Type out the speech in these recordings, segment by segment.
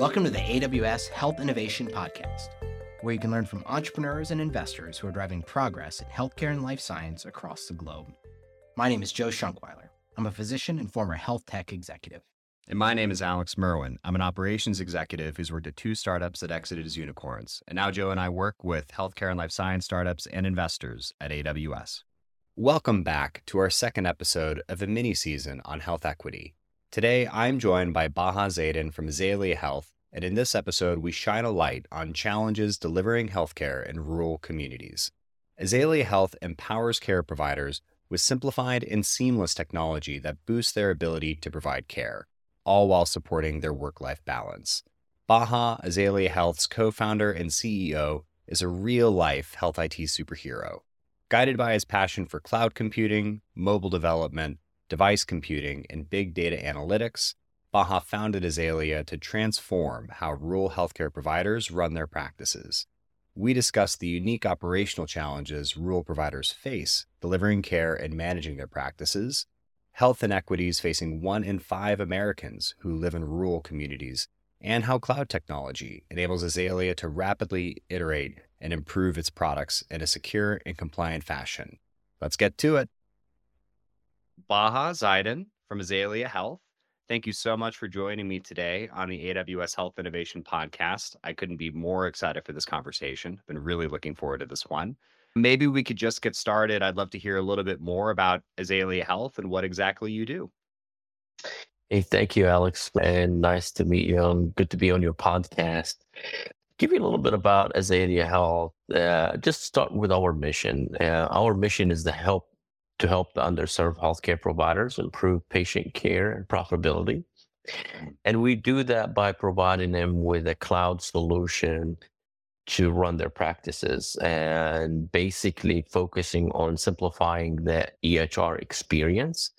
Welcome to the AWS Health Innovation Podcast, where you can learn from entrepreneurs and investors who are driving progress in healthcare and life science across the globe. My name is Joe Schunkweiler. I'm a physician and former health tech executive. And my name is Alex Merwin. I'm an operations executive who's worked at two startups that exited as unicorns. And now Joe and I work with healthcare and life science startups and investors at AWS. Welcome back to our second episode of a mini season on health equity. Today, I'm joined by Baha Zeidan from Azalea Health, and in this episode, we shine a light on challenges delivering healthcare in rural communities. Azalea Health empowers care providers with simplified and seamless technology that boosts their ability to provide care, all while supporting their work life balance. Baha, Azalea Health's co founder and CEO, is a real life health IT superhero. Guided by his passion for cloud computing, mobile development, device computing, and big data analytics, Baha founded Azalea to transform how rural healthcare providers run their practices. We discuss the unique operational challenges rural providers face delivering care and managing their practices, health inequities facing one in five Americans who live in rural communities, and how cloud technology enables Azalea to rapidly iterate and improve its products in a secure and compliant fashion. Let's get to it. Baha Zeidan from Azalea Health. Thank you so much for joining me today on the AWS Health Innovation Podcast. I couldn't be more excited for this conversation. I've been really looking forward to this one. Maybe we could just get started. I'd love to hear a little bit more about Azalea Health and what exactly you do. Hey, thank you, Alex, and nice to meet you. Um, good to be on your podcast. Give you a little bit about Azalea Health. Uh, just start with our mission. Uh, our mission is to help to help the underserved healthcare providers improve patient care and profitability. And we do that by providing them with a cloud solution to run their practices and basically focusing on simplifying the EHR experience.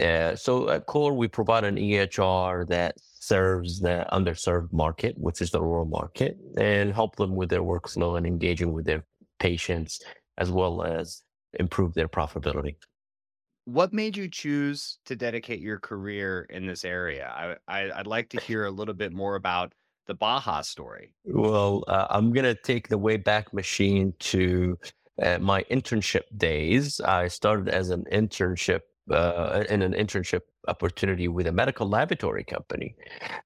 Uh, so at core, we provide an EHR that serves the underserved market, which is the rural market, and help them with their workflow and engaging with their patients, as well as improve their profitability. What made you choose to dedicate your career in this area? I, I would like to hear a little bit more about the Baha story. Well, uh, I'm gonna take the way back machine to uh, my internship days. I started as an internship uh, in an internship opportunity with a medical laboratory company.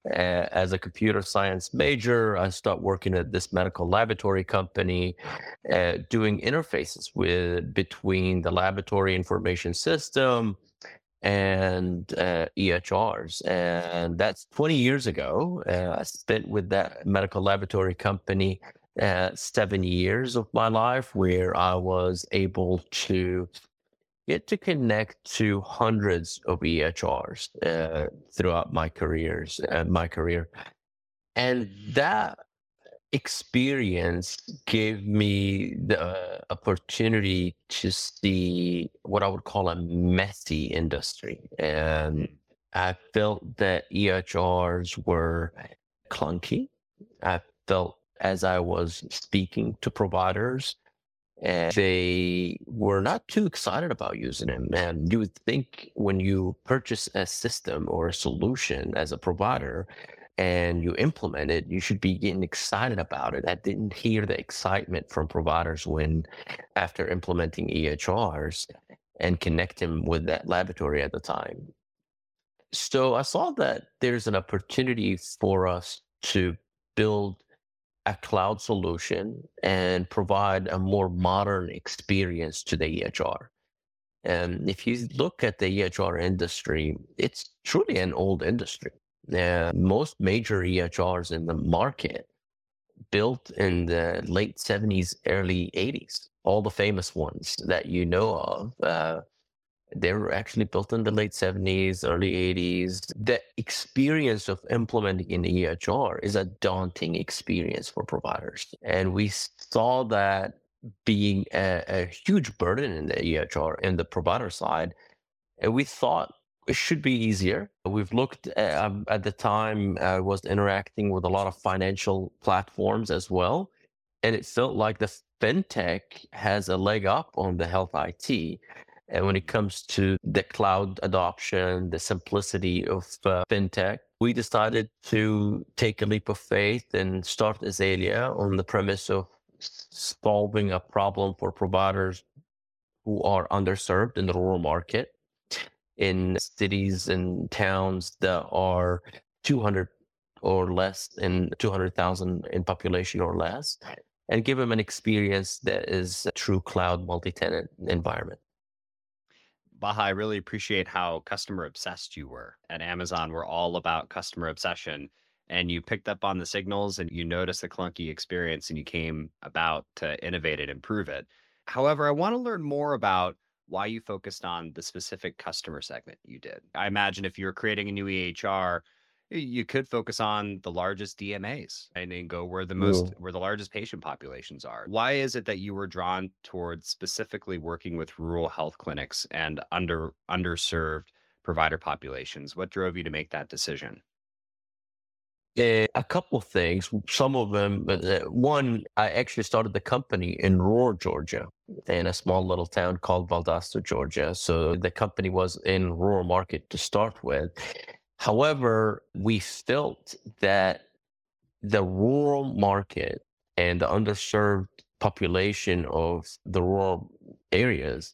Uh, as a computer science major, I started working at this medical laboratory company, uh, doing interfaces with between the laboratory information system and uh, EHRs. And that's 20 years ago. Uh, I spent with that medical laboratory company uh, seven years of my life where I was able to get to connect to hundreds of EHRs uh, throughout my careers, uh, my career, and that experience gave me the opportunity to see what I would call a messy industry, and I felt that EHRs were clunky. I felt as I was speaking to providers and they were not too excited about using them. And you would think when you purchase a system or a solution as a provider and you implement it, you should be getting excited about it. I didn't hear the excitement from providers when, after implementing EHRs and connecting with that laboratory at the time. So I saw that there's an opportunity for us to build a cloud solution and provide a more modern experience to the EHR. And if you look at the EHR industry, it's truly an old industry. Uh, most major EHRs in the market built in the late 70s, early 80s. All the famous ones that you know of, uh, they were actually built in the late 70s, early 80s. The experience of implementing an EHR is a daunting experience for providers. And we saw that being a, a huge burden in the EHR in the provider side. And we thought it should be easier. We've looked at, um, at the time, I was interacting with a lot of financial platforms as well. And it felt like the fintech has a leg up on the health IT And when it comes to the cloud adoption, the simplicity of uh, fintech, we decided to take a leap of faith and start Azalea on the premise of solving a problem for providers who are underserved in the rural market in cities and towns that are 200 or less in 200,000 in population or less and give them an experience that is a true cloud multi-tenant environment. Baha, I really appreciate how customer obsessed you were. At Amazon, we're all about customer obsession. And you picked up on the signals and you noticed the clunky experience and you came about to innovate and improve it. However, I want to learn more about why you focused on the specific customer segment you did. I imagine if you're creating a new EHR, you could focus on the largest DMAs and then go where the most Ooh. where the largest patient populations are. Why is it that you were drawn towards specifically working with rural health clinics and under underserved provider populations? What drove you to make that decision? Uh, a couple of things. Some of them, uh, one, I actually started the company in rural Georgia, in a small little town called Valdosta, Georgia. So the company was in rural market to start with, However, we felt that the rural market and the underserved population of the rural areas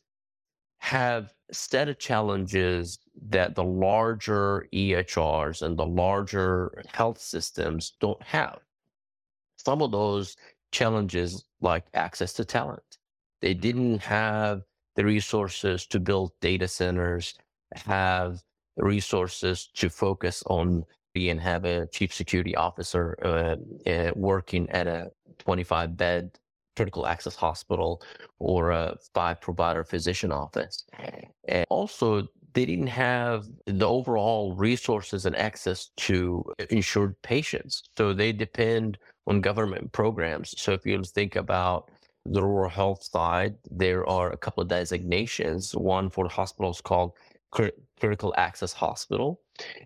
have set of challenges that the larger EHRs and the larger health systems don't have. Some of those challenges, like access to talent, they didn't have the resources to build data centers, have resources to focus on and have a chief security officer uh, uh, working at a 25 bed critical access hospital or a five provider physician office. And also, they didn't have the overall resources and access to insured patients. So they depend on government programs. So if you think about the rural health side, there are a couple of designations. One for hospitals called critical access hospital.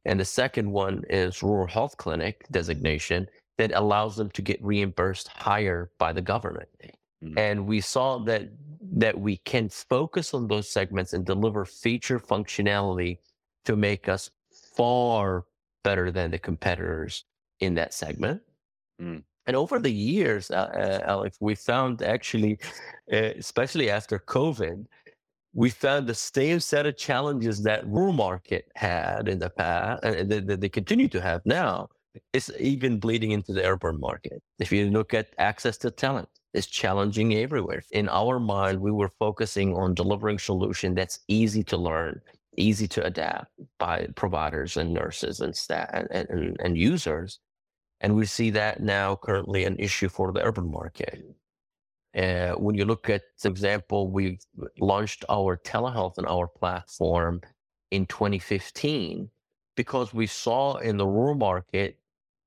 And the second one is rural health clinic designation that allows them to get reimbursed higher by the government. Mm-hmm. And we saw that that we can focus on those segments and deliver feature functionality to make us far better than the competitors in that segment. Mm. And over the years, uh, uh, Alex, we found actually, uh, especially after COVID, we found the same set of challenges that rural market had in the past and that they continue to have now. It's even bleeding into the urban market. If you look at access to talent it's challenging everywhere. In our mind we were focusing on delivering solution that's easy to learn easy to adapt by providers and nurses and staff and, and, and users and we see that now currently an issue for the urban market uh, when you look at, for example, we launched our telehealth and our platform in 2015 because we saw in the rural market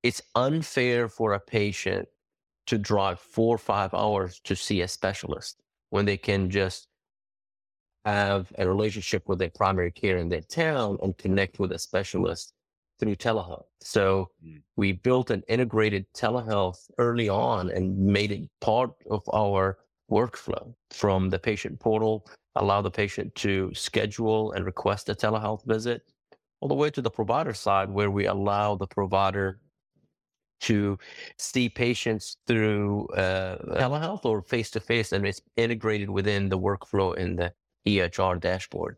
it's unfair for a patient to drive four or five hours to see a specialist when they can just have a relationship with their primary care in their town and connect with a specialist through telehealth. So mm. we built an integrated telehealth early on and made it part of our workflow from the patient portal, allow the patient to schedule and request a telehealth visit, all the way to the provider side, where we allow the provider to see patients through uh, telehealth or face to face, and it's integrated within the workflow in the EHR dashboard.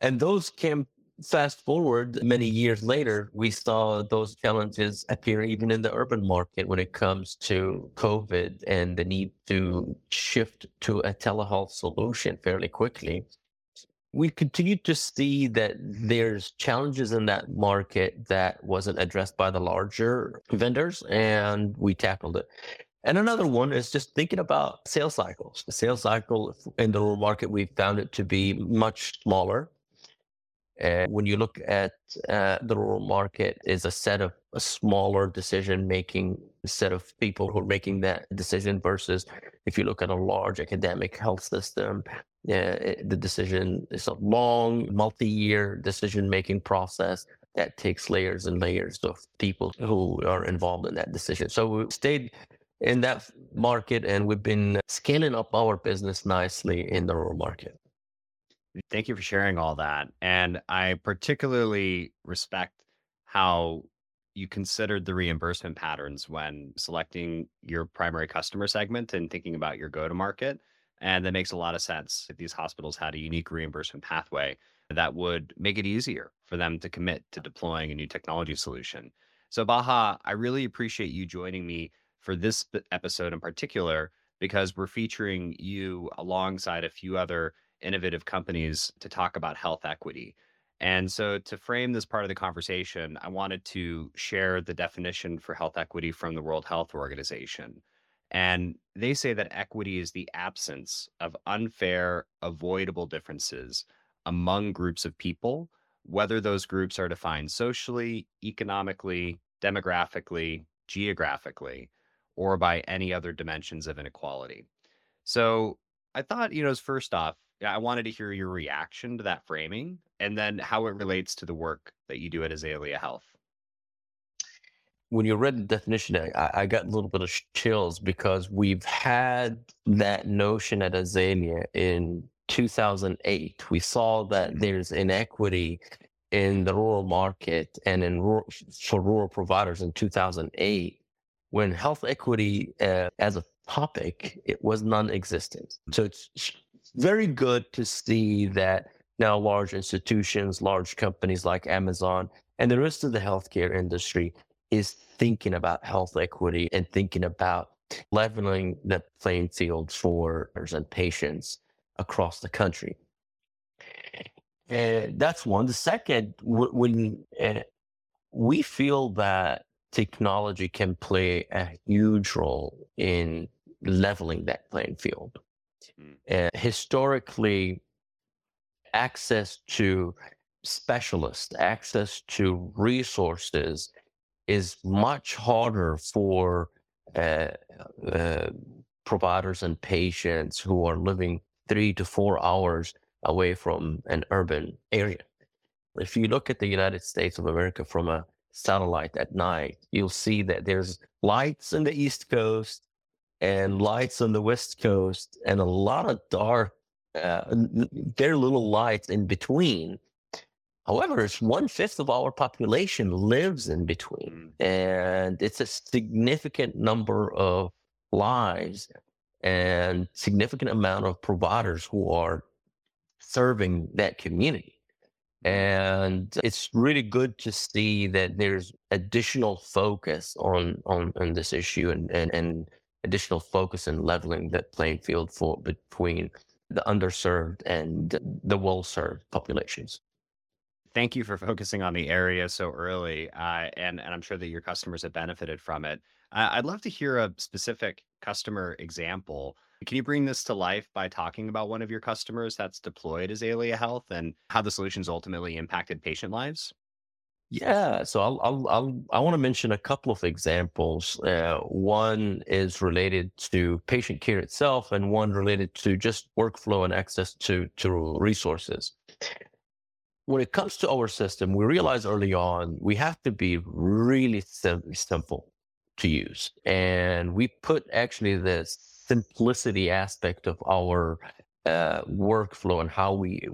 And those came fast forward many years later, we saw those challenges appear even in the urban market when it comes to COVID and the need to shift to a telehealth solution fairly quickly. We continue to see that there's challenges in that market that wasn't addressed by the larger vendors, and we tackled it. And another one is just thinking about sales cycles. The sales cycle in the rural market, we found it to be much smaller uh, when you look at uh, the rural market, is a set of a smaller decision making set of people who are making that decision versus if you look at a large academic health system, uh, the decision is a long, multi year decision making process that takes layers and layers of people who are involved in that decision. So we stayed in that market and we've been scaling up our business nicely in the rural market. Thank you for sharing all that. And I particularly respect how you considered the reimbursement patterns when selecting your primary customer segment and thinking about your go to market. And that makes a lot of sense. If these hospitals had a unique reimbursement pathway, that would make it easier for them to commit to deploying a new technology solution. So, Baha, I really appreciate you joining me for this episode in particular because we're featuring you alongside a few other innovative companies to talk about health equity. And so, to frame this part of the conversation, I wanted to share the definition for health equity from the World Health Organization. And they say that equity is the absence of unfair, avoidable differences among groups of people, whether those groups are defined socially, economically, demographically, geographically, or by any other dimensions of inequality. So I thought, you know, first off, I wanted to hear your reaction to that framing and then how it relates to the work that you do at Azalea Health. When you read the definition, I, I got a little bit of chills because we've had that notion at Azalea in 2008. We saw that there's inequity in the rural market and in rural, for rural providers in 2008 when health equity uh, as a topic it was non-existent so it's very good to see that now large institutions large companies like amazon and the rest of the healthcare industry is thinking about health equity and thinking about leveling the playing field for and patients across the country and that's one. The second, when uh, we feel that technology can play a huge role in leveling that playing field. Mm. Uh, historically, access to specialists, access to resources is much harder for uh, uh, providers and patients who are living three to four hours away from an urban area. If you look at the United States of America from a satellite at night, you'll see that there's lights on the East Coast and lights on the West Coast and a lot of dark, uh, very little lights in between. However, it's one fifth of our population lives in between, mm. and it's a significant number of lives and significant amount of providers who are serving that community. And it's really good to see that there's additional focus on on, on this issue and, and, and additional focus in leveling that playing field for between the underserved and the well-served populations. Thank you for focusing on the area so early, uh, and and I'm sure that your customers have benefited from it. Uh, I'd love to hear a specific customer example can you bring this to life by talking about one of your customers that's deployed as Azalea Health and how the solutions ultimately impacted patient lives? Yeah, so I'll, I'll, I'll i want to mention a couple of examples. Uh, one is related to patient care itself, and one related to just workflow and access to to resources. When it comes to our system, we realized early on we have to be really sim- simple to use, and we put actually this simplicity aspect of our uh, workflow and how we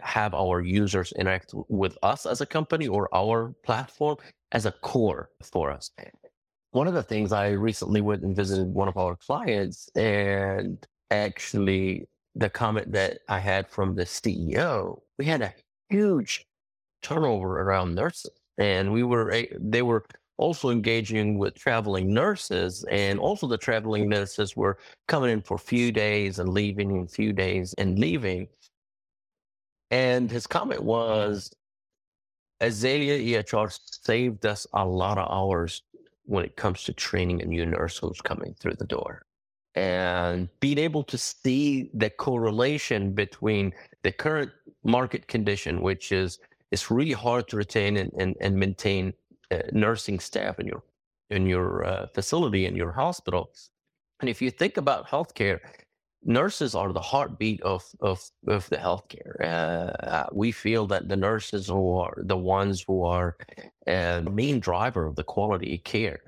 have our users interact with us as a company or our platform as a core for us. One of the things I recently went and visited one of our clients, and actually the comment that I had from the CEO, we had a huge turnover around nurses, and we were they were also engaging with traveling nurses. And also, the traveling nurses were coming in for a few days and leaving in a few days and leaving. And his comment was Azalea EHR saved us a lot of hours when it comes to training a new nurse who's coming through the door. And being able to see the correlation between the current market condition, which is it's really hard to retain and, and, and maintain nursing staff in your in your uh, facility in your hospital. And if you think about healthcare, nurses are the heartbeat of of, of the healthcare. Uh, we feel that the nurses are the ones who are uh, the main driver of the quality care.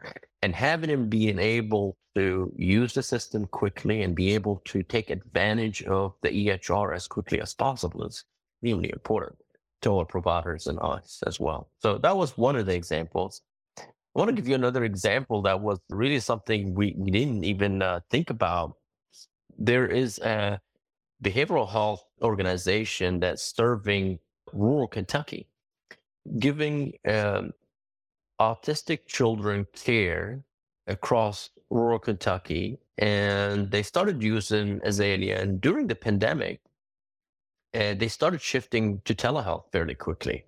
and having him being able to use the system quickly and be able to take advantage of the EHR as quickly as possible is really important to our providers and us as well. So that was one of the examples. I want to give you another example that was really something we, we didn't even uh, think about. There is a behavioral health organization that's serving rural Kentucky, giving um, autistic children care across rural Kentucky. And they started using Azalea. And during the pandemic, uh, they started shifting to telehealth fairly quickly.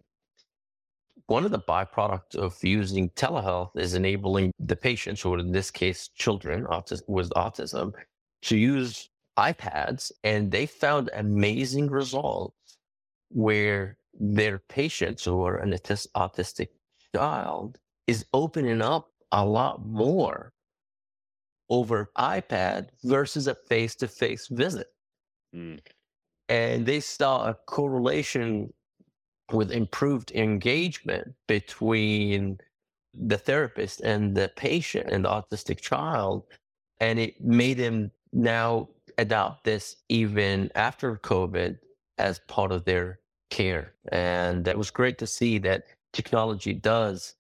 One of the byproducts of using telehealth is enabling the patients, or in this case, children autis- with autism, to use iPads. And they found amazing results where their patients or an autistic child is opening up a lot more over iPad versus a face to face visit. Mm. And they saw a correlation with improved engagement between the therapist and the patient and the autistic child. And it made them now adopt this even after COVID as part of their care. And it was great to see that technology does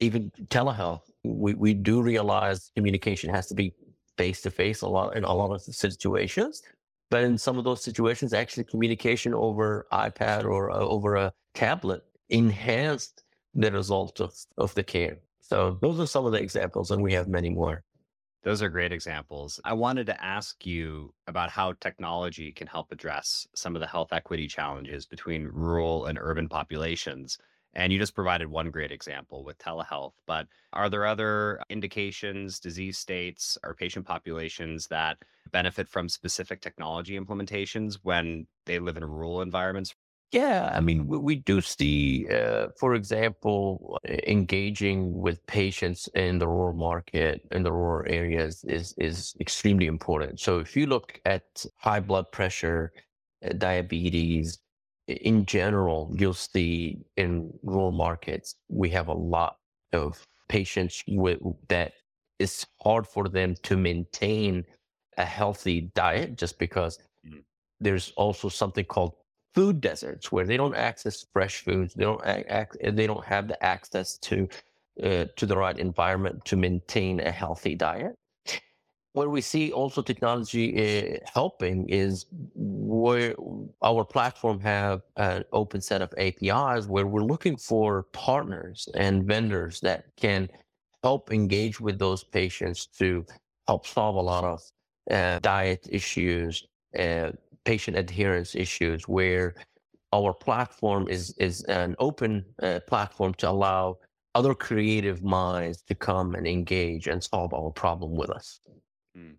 even telehealth, we, we do realize communication has to be face to face a lot in a lot of situations. But in some of those situations, actually communication over iPad or uh, over a tablet enhanced the result of, of the care. So those are some of the examples, and we have many more. Those are great examples. I wanted to ask you about how technology can help address some of the health equity challenges between rural and urban populations. And you just provided one great example with telehealth. But are there other indications, disease states, or patient populations that benefit from specific technology implementations when they live in rural environments? Yeah, I mean, we, do see, uh, for example, engaging with patients in the rural market, in the rural areas is, is extremely important. So if you look at high blood pressure, uh, diabetes, in general, you'll see in rural markets, we have a lot of patients with that it's hard for them to maintain a healthy diet just because mm. there's also something called food deserts where they don't access fresh foods they don't act, they don't have the access to uh, to the right environment to maintain a healthy diet where we see also technology uh, helping is where our platform have an open set of APIs where we're looking for partners and vendors that can help engage with those patients to help solve a lot of uh, diet issues, uh, patient adherence issues, where our platform is is an open uh, platform to allow other creative minds to come and engage and solve our problem with us. Mm.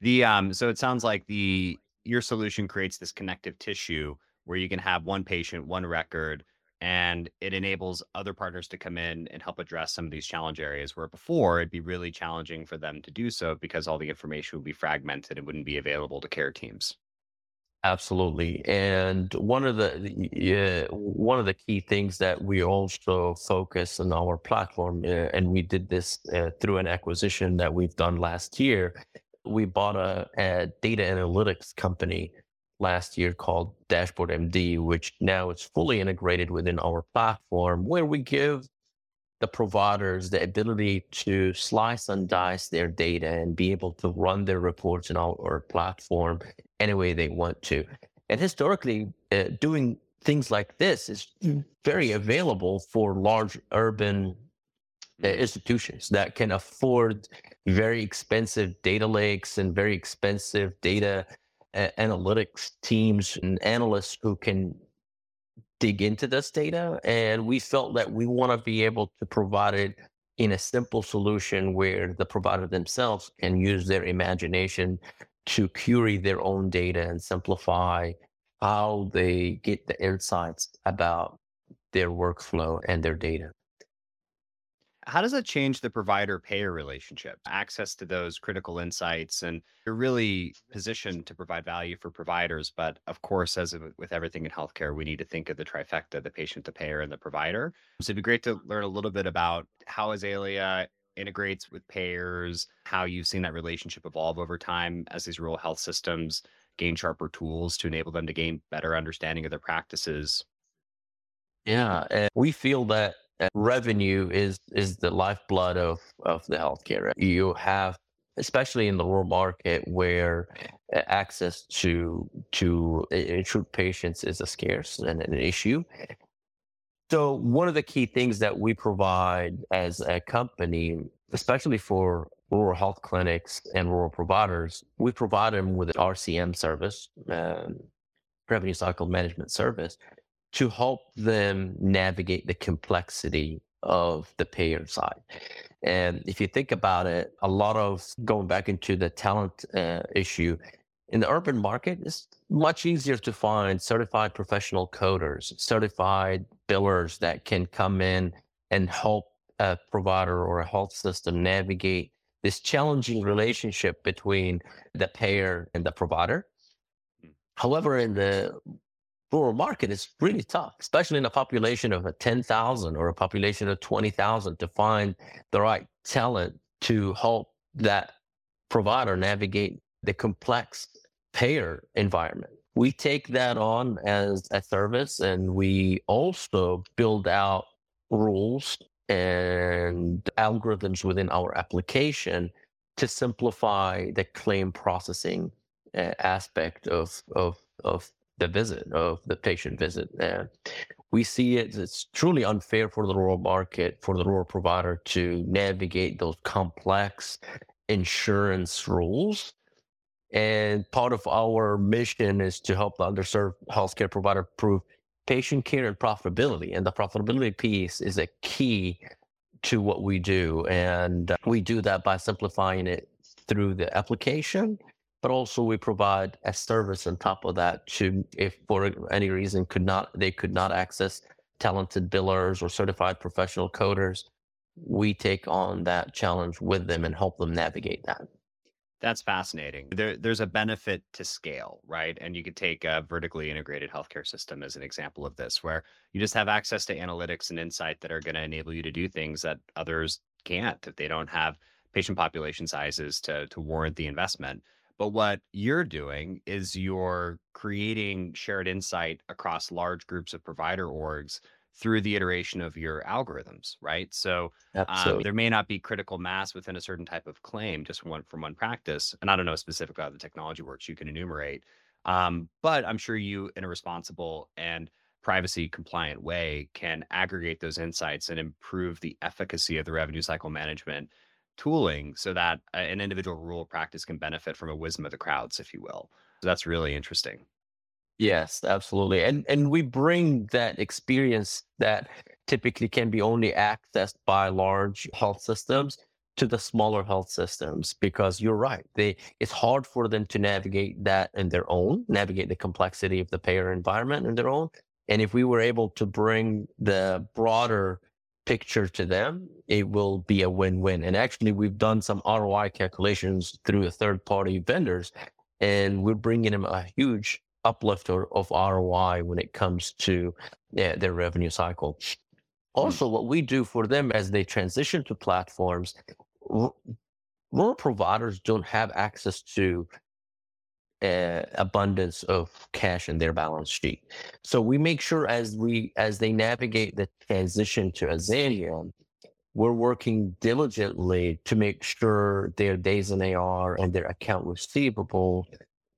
The um, so it sounds like the your solution creates this connective tissue where you can have one patient, one record, and it enables other partners to come in and help address some of these challenge areas where before it'd be really challenging for them to do so because all the information would be fragmented and wouldn't be available to care teams. Absolutely. And one of the yeah, one of the key things that we also focus on our platform, uh, and we did this uh, through an acquisition that we've done last year. We bought a, a data analytics company last year called Dashboard MD, which now is fully integrated within our platform, where we give the providers the ability to slice and dice their data and be able to run their reports in our platform any way they want to. And historically, uh, doing things like this is very available for large urban uh, mm-hmm. institutions that can afford very expensive data lakes and very expensive data uh, analytics teams and analysts who can dig into this data. And we felt that we want to be able to provide it in a simple solution where the provider themselves can use their imagination to curate their own data and simplify how they get the insights about their workflow and their data. How does that change the provider payer relationship? Access to those critical insights, and you're really positioned to provide value for providers. But of course, as with everything in healthcare, we need to think of the trifecta the patient, the payer, and the provider. So it'd be great to learn a little bit about how Azalea integrates with payers, how you've seen that relationship evolve over time as these rural health systems gain sharper tools to enable them to gain better understanding of their practices. Yeah, we feel that revenue is is the lifeblood of of the healthcare. You have especially in the rural market where access to to insured patients is a scarce and an issue. So one of the key things that we provide as a company, especially for rural health clinics and rural providers, we provide them with an RCM service, um, revenue cycle management service, to help them navigate the complexity of the payer side. And if you think about it, a lot of going back into the talent uh, issue in the urban market, it's much easier to find certified professional coders, certified billers that can come in and help a provider or a health system navigate this challenging relationship between the payer and the provider. Hmm. However, in the rural market, it's really tough, especially in a population of a 10,000 or a population of 20,000 to find the right talent to help that provider navigate the complex payer environment. We take that on as a service and we also build out rules and algorithms within our application to simplify the claim processing uh, aspect of, of, of the visit, of the patient visit. Uh, we see it, it's truly unfair for the rural market, for the rural provider to navigate those complex insurance rules. And part of our mission is to help the underserved healthcare provider prove patient care and profitability. And the profitability piece is a key to what we do. And uh, we do that by simplifying it through the application but also we provide a service on top of that to if for any reason could not they could not access talented billers or certified professional coders we take on that challenge with them and help them navigate that that's fascinating. There, there's a benefit to scale, right? And you could take a vertically integrated healthcare system as an example of this, where you just have access to analytics and insight that are going to enable you to do things that others can't if they don't have patient population sizes to to warrant the investment. But what you're doing is you're creating shared insight across large groups of provider orgs through the iteration of your algorithms, right? So um, there may not be critical mass within a certain type of claim just from one from one practice, and I don't know specifically how the technology works. You can enumerate, um, but I'm sure you, in a responsible and privacy compliant way, can aggregate those insights and improve the efficacy of the revenue cycle management tooling so that an individual rural practice can benefit from a wisdom of the crowds, if you will. So that's really interesting. Yes, absolutely. And and we bring that experience that typically can be only accessed by large health systems to the smaller health systems because you're right. They it's hard for them to navigate that in their own, navigate the complexity of the payer environment in their own. And if we were able to bring the broader picture to them, it will be a win-win. And actually, we've done some ROI calculations through third-party vendors, and we're bringing them a huge uplift of ROI when it comes to their revenue cycle. Hmm. Also, what we do for them as they transition to platforms, rural providers don't have access to uh, abundance of cash in their balance sheet. So we make sure as we as they navigate the transition to Azalea, we're working diligently to make sure their days in AR and their account receivable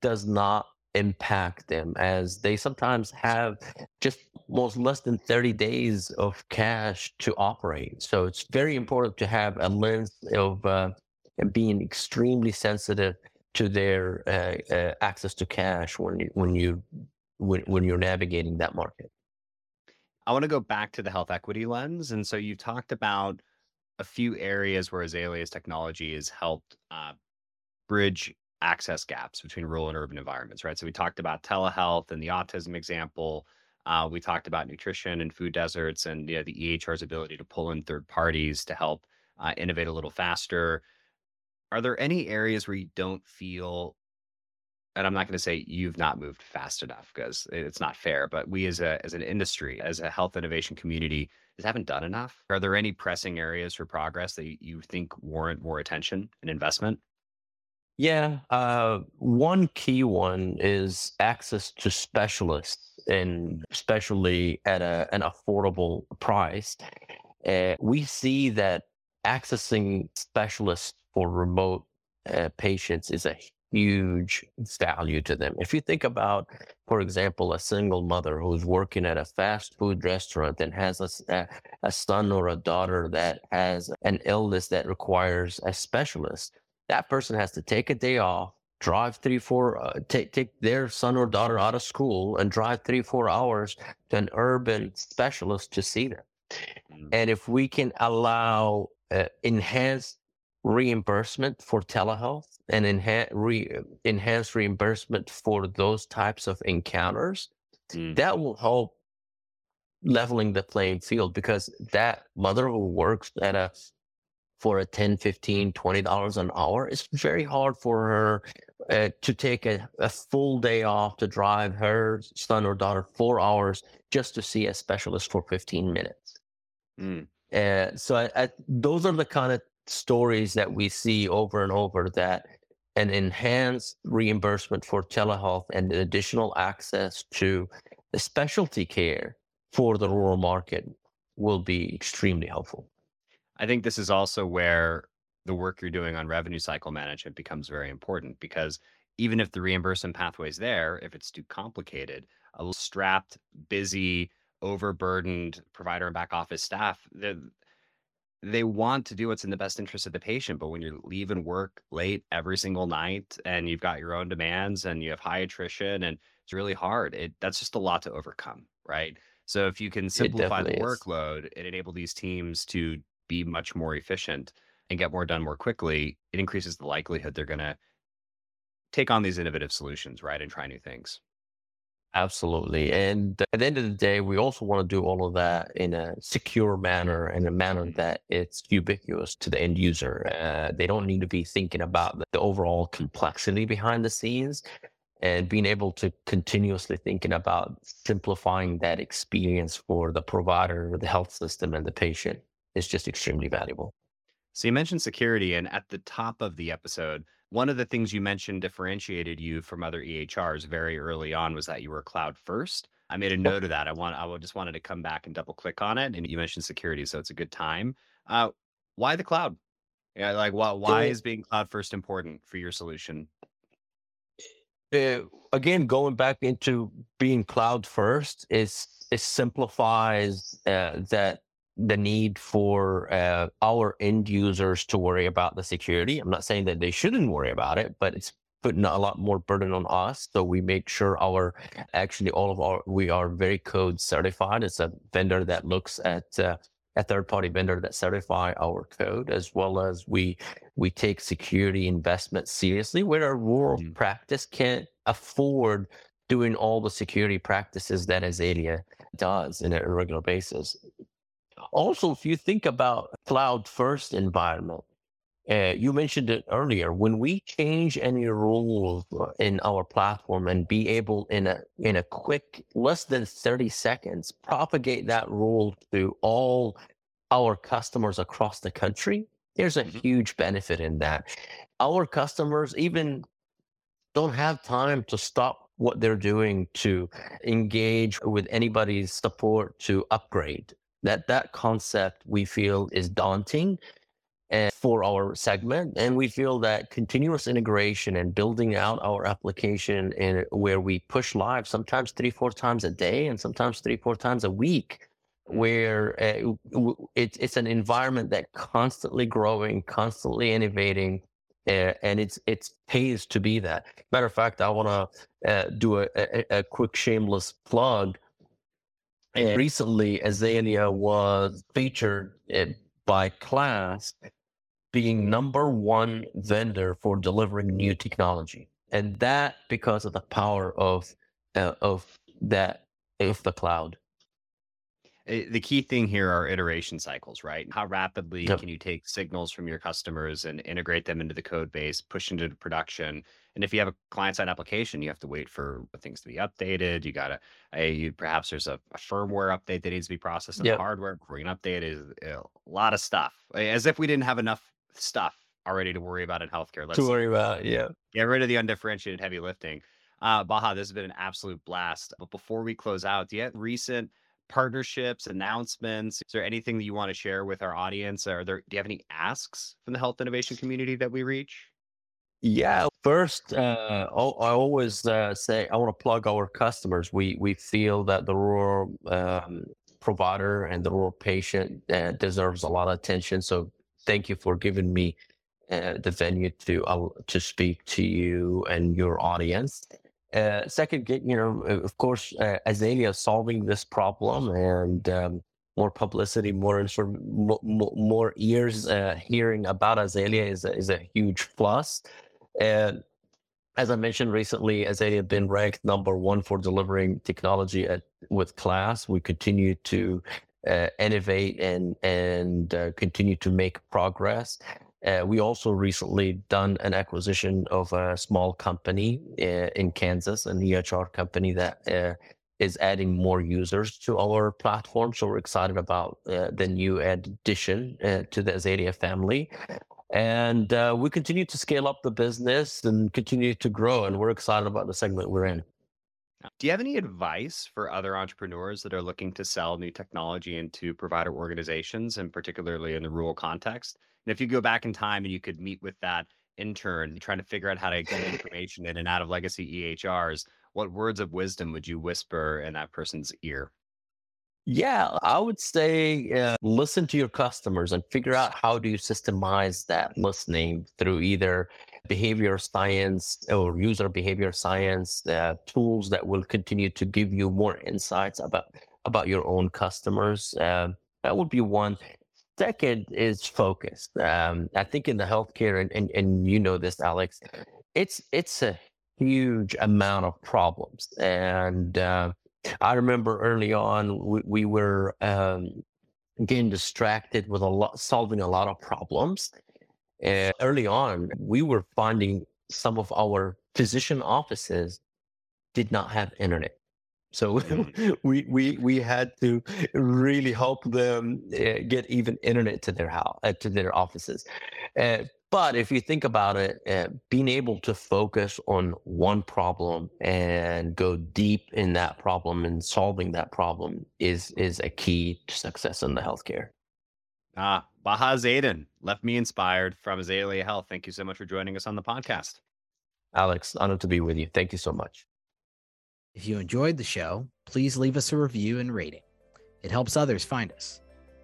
does not impact them as they sometimes have just most less than 30 days of cash to operate. So it's very important to have a lens of uh, being extremely sensitive to their uh, uh, access to cash when you when you when, when you're navigating that market. I want to go back to the health equity lens, and so you talked about a few areas where Azalea's technology has helped uh, bridge access gaps between rural and urban environments, right? So we talked about telehealth and the autism example. Uh, we talked about nutrition and food deserts and you know, the EHR's ability to pull in third parties to help uh, innovate a little faster are there any areas where you don't feel and I'm not going to say you've not moved fast enough because it's not fair, but we as a as an industry, as a health innovation community, just haven't done enough. Are there any pressing areas for progress that you think warrant more attention and investment? Yeah, uh, one key one is access to specialists, and especially at a, an affordable price. Uh, we see that accessing specialists for remote uh, patients is a huge value to them. If you think about, for example, a single mother who's working at a fast food restaurant and has a, a son or a daughter that has an illness that requires a specialist, that person has to take a day off, drive three, four, uh, take take their son or daughter out of school and drive three, four hours to an urban specialist to see them. Mm. And if we can allow uh, enhanced reimbursement for telehealth and enha- re- enhanced reimbursement for those types of encounters, mm. that will help leveling the playing field because that mother who works at a for a 10 15 20 dollars an hour it's very hard for her uh, to take a, a full day off to drive her son or daughter four hours just to see a specialist for 15 minutes mm. uh, so I, I, those are the kind of stories that we see over and over that an enhanced reimbursement for telehealth and additional access to the specialty care for the rural market will be extremely helpful I think this is also where the work you're doing on revenue cycle management becomes very important because even if the reimbursement pathway is there, if it's too complicated, a little strapped, busy, overburdened provider and back office staff, they want to do what's in the best interest of the patient. But when you're leaving work late every single night and you've got your own demands and you have high attrition and it's really hard, it that's just a lot to overcome, right? So if you can simplify the workload is. and enable these teams to be much more efficient and get more done more quickly, it increases the likelihood they're going to take on these innovative solutions, right? And try new things. Absolutely. And at the end of the day, we also want to do all of that in a secure manner and a manner mm-hmm. that it's ubiquitous to the end user. Uh, they don't need to be thinking about the overall complexity behind the scenes and being able to continuously thinking about simplifying that experience for the provider, the health system, and the patient is just extremely valuable. So you mentioned security, and at the top of the episode, one of the things you mentioned differentiated you from other EHRs very early on was that you were cloud first. I made a note of that. I want I just wanted to come back and double click on it. And you mentioned security, so it's a good time. Uh, why the cloud? Yeah, like why why is being cloud first important for your solution? Uh, again, going back into being cloud first is it simplifies uh, that the need for uh, our end users to worry about the security. I'm not saying that they shouldn't worry about it, but it's putting a lot more burden on us. So we make sure our actually all of our we are Veracode certified. It's a vendor that looks at uh, a third party vendor that certify our code as well as we we take security investment seriously where our rural mm. practice can't afford doing all the security practices that Azalea does in a regular basis. Also, if you think about cloud first environment, uh, you mentioned it earlier. When we change any rules uh, in our platform and be able in a in a quick less than 30 seconds propagate that rule to all our customers across the country, there's a mm-hmm. huge benefit in that. Our customers even don't have time to stop what they're doing to engage with anybody's support to upgrade that that concept we feel is daunting and for our segment and we feel that continuous integration and building out our application and where we push live sometimes three four times a day and sometimes three four times a week where uh, it, it's an environment that constantly growing constantly innovating uh, and it's it's pays to be that. Matter of fact i want to uh, do a, a, a quick shameless plug and recently, Azalea was featured by KLAS being number one vendor for delivering new technology, and that because of the power of uh, of that of the cloud. Eh, the key thing here are iteration cycles, right? How rapidly Yep. can you take signals from your customers and integrate them into the code base, push into production? And if you have a client-side application, you have to wait for things to be updated. You gotta, uh, you perhaps there's a, a firmware update that needs to be processed in the Yep. hardware before you can update it. A lot of stuff, as if we didn't have enough stuff already to worry about in healthcare. Let's To worry about, yeah. get rid of the undifferentiated heavy lifting. Uh, Baha, this has been an absolute blast. But before we close out, do you have recent partnerships, announcements? Is there anything that you want to share with our audience? Are there? Do you have any asks from the health innovation community that we reach? Yeah, first, uh, I always uh, say I want to plug our customers. We we feel that the rural um, provider and the rural patient uh, deserves a lot of attention. So thank you for giving me uh, the venue to uh, to speak to you and your audience. Uh, second, you know, uh, of course, uh, Azalea solving this problem and um, more publicity, more inform- mo- mo- more ears uh, hearing about Azalea is a, is a huge plus. And as I mentioned recently, Azalea has been ranked number one for delivering technology at, with class. We continue to uh, innovate and and uh, continue to make progress. Uh, we also recently done an acquisition of a small company uh, in Kansas, an EHR company that uh, is adding more users to our platform. So we're excited about uh, the new addition to the Azalea family and uh, we continue to scale up the business and continue to grow and we're excited about the segment we're in Do you have any advice for other entrepreneurs that are looking to sell new technology into provider organizations, and particularly in the rural context? And if you go back in time and you could meet with that intern trying to figure out how to get information in and out of legacy EHRs, what words of wisdom would you whisper in that person's ear? Yeah i would say uh, listen to your customers and figure out how do you systemize that listening through either behavior science or user behavior science uh, tools that will continue to give you more insights about about your own customers um, that would be one. Second is focus. Um, i think in the healthcare and, and and you know this alex it's it's a huge amount of problems and uh, I remember early on we, we were um, getting distracted with a lot, solving a lot of problems. And early on, we were finding some of our physician offices did not have internet. So Mm. we we we had to really help them uh, get even internet to their house uh, to their offices. Uh, but if you think about it, uh, being able to focus on one problem and go deep in that problem and solving that problem is is a key to success in the healthcare. Ah, Baha Zeidan left me inspired from Azalea Health. Thank you so much for joining us on the podcast. Alex, honored to be with you. Thank you so much. If you enjoyed the show, please leave us a review and rating. It helps others find us.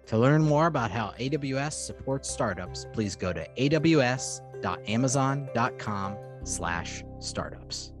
To learn more about how AWS supports startups, please go to aws.amazon.com slash startups.